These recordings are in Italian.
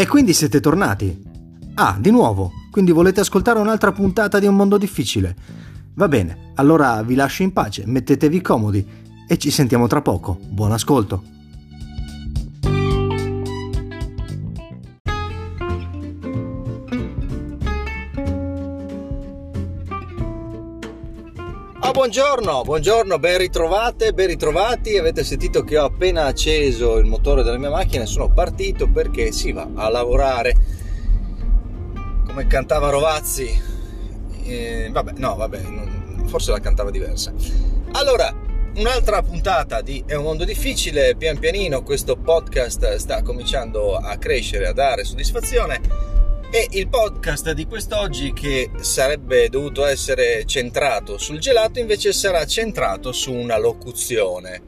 E quindi siete tornati? Ah, di nuovo, quindi volete ascoltare un'altra puntata di Un mondo difficile? Va bene, allora vi lascio in pace, mettetevi comodi e ci sentiamo tra poco. Buon ascolto! Oh, buongiorno, buongiorno, ben ritrovate, ben ritrovati. Avete sentito che ho appena acceso il motore della mia macchina e sono partito perché si va a lavorare. Come cantava Rovazzi. Eh, vabbè, no, vabbè, non, forse la cantava diversa. Allora, un'altra puntata di È un mondo difficile, pian pianino questo podcast sta cominciando a crescere, a dare soddisfazione e il podcast di quest'oggi, che sarebbe dovuto essere centrato sul gelato, invece sarà centrato su una locuzione.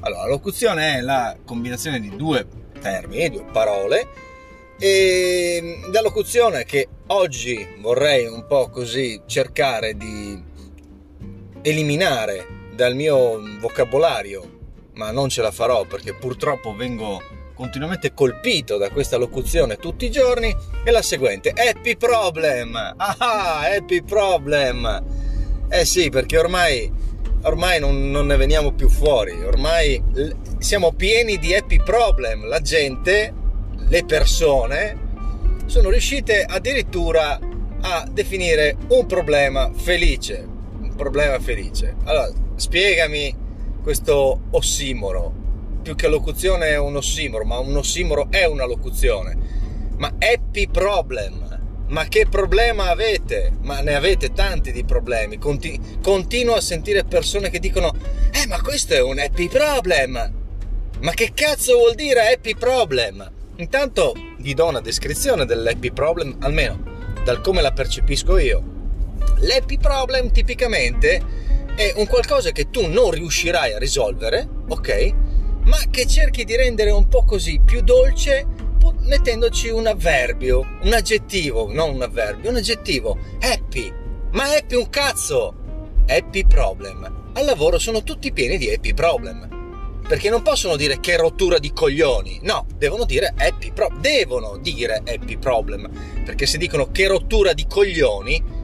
Allora, la locuzione è la combinazione di due termini, due parole, e la locuzione che oggi vorrei un po' così cercare di eliminare dal mio vocabolario, ma non ce la farò perché purtroppo vengo continuamente colpito da questa locuzione tutti i giorni è la seguente: Happy Problem! Ah, Happy Problem! Eh sì, perché ormai, ormai non, non ne veniamo più fuori, ormai siamo pieni di happy problem. La gente, le persone, sono riuscite addirittura a definire un problema felice. Un problema felice. Allora, spiegami questo ossimoro più che locuzione è un ossimoro, ma un ossimoro è una locuzione. Ma happy problem. Ma che problema avete? Ma ne avete tanti di problemi. Conti- continuo a sentire persone che dicono: Eh, ma questo è un happy problem. Ma che cazzo vuol dire happy problem? Intanto vi do una descrizione dell'happy problem, almeno dal come la percepisco io. L'happy problem tipicamente è un qualcosa che tu non riuscirai a risolvere, ok? Ma che cerchi di rendere un po' così più dolce mettendoci un avverbio, un aggettivo, non un avverbio, un aggettivo, happy. Ma happy un cazzo! Happy problem. Al lavoro sono tutti pieni di happy problem. Perché non possono dire che rottura di coglioni, no, devono dire happy problem. Devono dire happy problem. Perché se dicono che rottura di coglioni,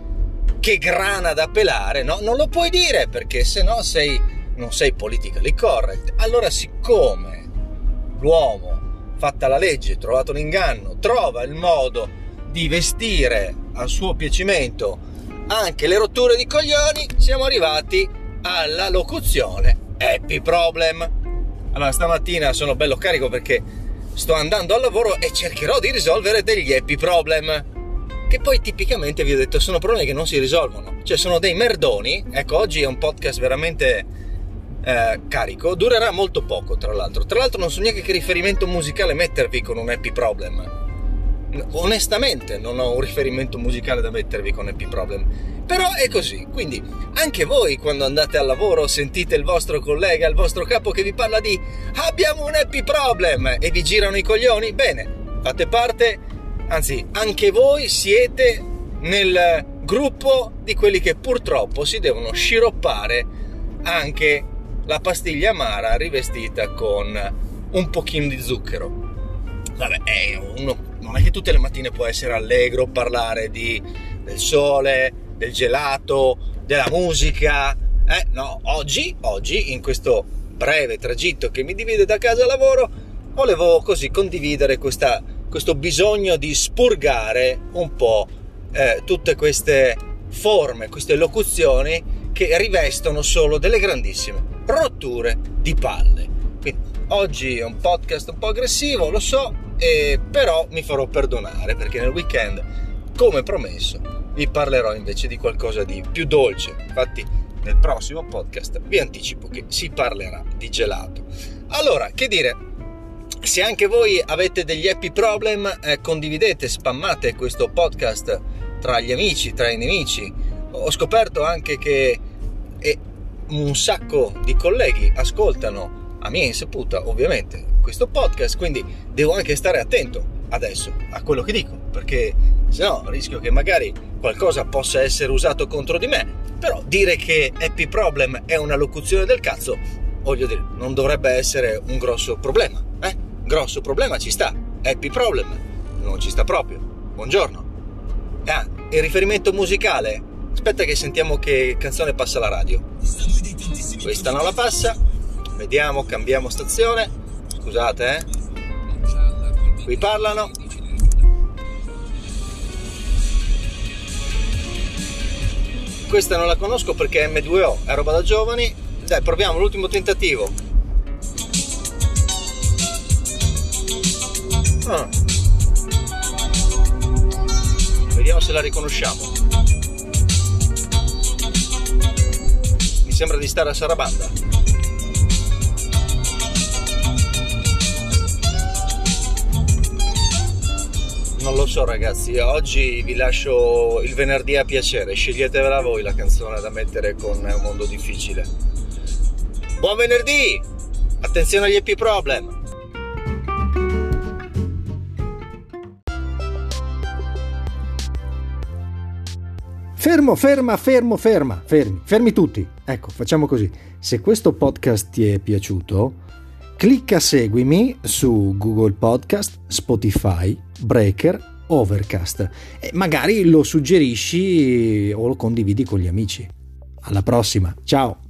che grana da pelare, no, non lo puoi dire perché se no sei non sei politically correct. Allora, siccome l'uomo, fatta la legge, trovato l'inganno, trova il modo di vestire a suo piacimento anche le rotture di coglioni, siamo arrivati alla locuzione happy problem. Allora, stamattina sono bello carico perché sto andando al lavoro e cercherò di risolvere degli happy problem. Che poi tipicamente vi ho detto sono problemi che non si risolvono, cioè sono dei merdoni. Ecco, oggi è un podcast veramente eh, carico durerà molto poco tra l'altro. Tra l'altro non so neanche che riferimento musicale mettervi con un happy problem. Onestamente non ho un riferimento musicale da mettervi con happy problem. Però è così quindi anche voi quando andate al lavoro sentite il vostro collega il vostro capo che vi parla di abbiamo un happy problem e vi girano i coglioni? Bene fate parte anzi anche voi siete nel gruppo di quelli che purtroppo si devono sciroppare anche la pastiglia amara rivestita con un pochino di zucchero. Vabbè, è uno, non è che tutte le mattine può essere allegro, parlare di, del sole, del gelato, della musica. Eh, no, oggi, oggi, in questo breve tragitto che mi divide da casa al lavoro, volevo così condividere questa, questo bisogno di spurgare un po' eh, tutte queste forme, queste locuzioni che rivestono solo delle grandissime rotture di palle. Quindi oggi è un podcast un po' aggressivo, lo so, eh, però mi farò perdonare perché nel weekend, come promesso, vi parlerò invece di qualcosa di più dolce. Infatti nel prossimo podcast vi anticipo che si parlerà di gelato. Allora, che dire, se anche voi avete degli happy problem, eh, condividete, spammate questo podcast tra gli amici, tra i nemici. Ho scoperto anche che e un sacco di colleghi ascoltano a mia insaputa ovviamente questo podcast, quindi devo anche stare attento adesso a quello che dico, perché se no rischio che magari qualcosa possa essere usato contro di me, però dire che Happy Problem è una locuzione del cazzo, voglio dire, non dovrebbe essere un grosso problema, eh? Grosso problema ci sta, Happy Problem, non ci sta proprio. Buongiorno. Ah, il riferimento musicale. Aspetta che sentiamo che canzone passa la radio. Questa non la passa. Vediamo, cambiamo stazione. Scusate, eh. Qui parlano. Questa non la conosco perché è M2O, è roba da giovani. Dai, proviamo l'ultimo tentativo. Ah. Vediamo se la riconosciamo. Sembra di stare a Sarabanda. non lo so ragazzi, oggi vi lascio il venerdì a piacere, sceglietevela voi la canzone da mettere con un mondo difficile. Buon venerdì! Attenzione agli EP problem! Fermo, ferma, fermo, ferma, fermi, fermi tutti. Ecco, facciamo così. Se questo podcast ti è piaciuto, Clicca seguimi su Google Podcast, Spotify, Breaker, Overcast e magari lo suggerisci o lo condividi con gli amici. Alla prossima, ciao!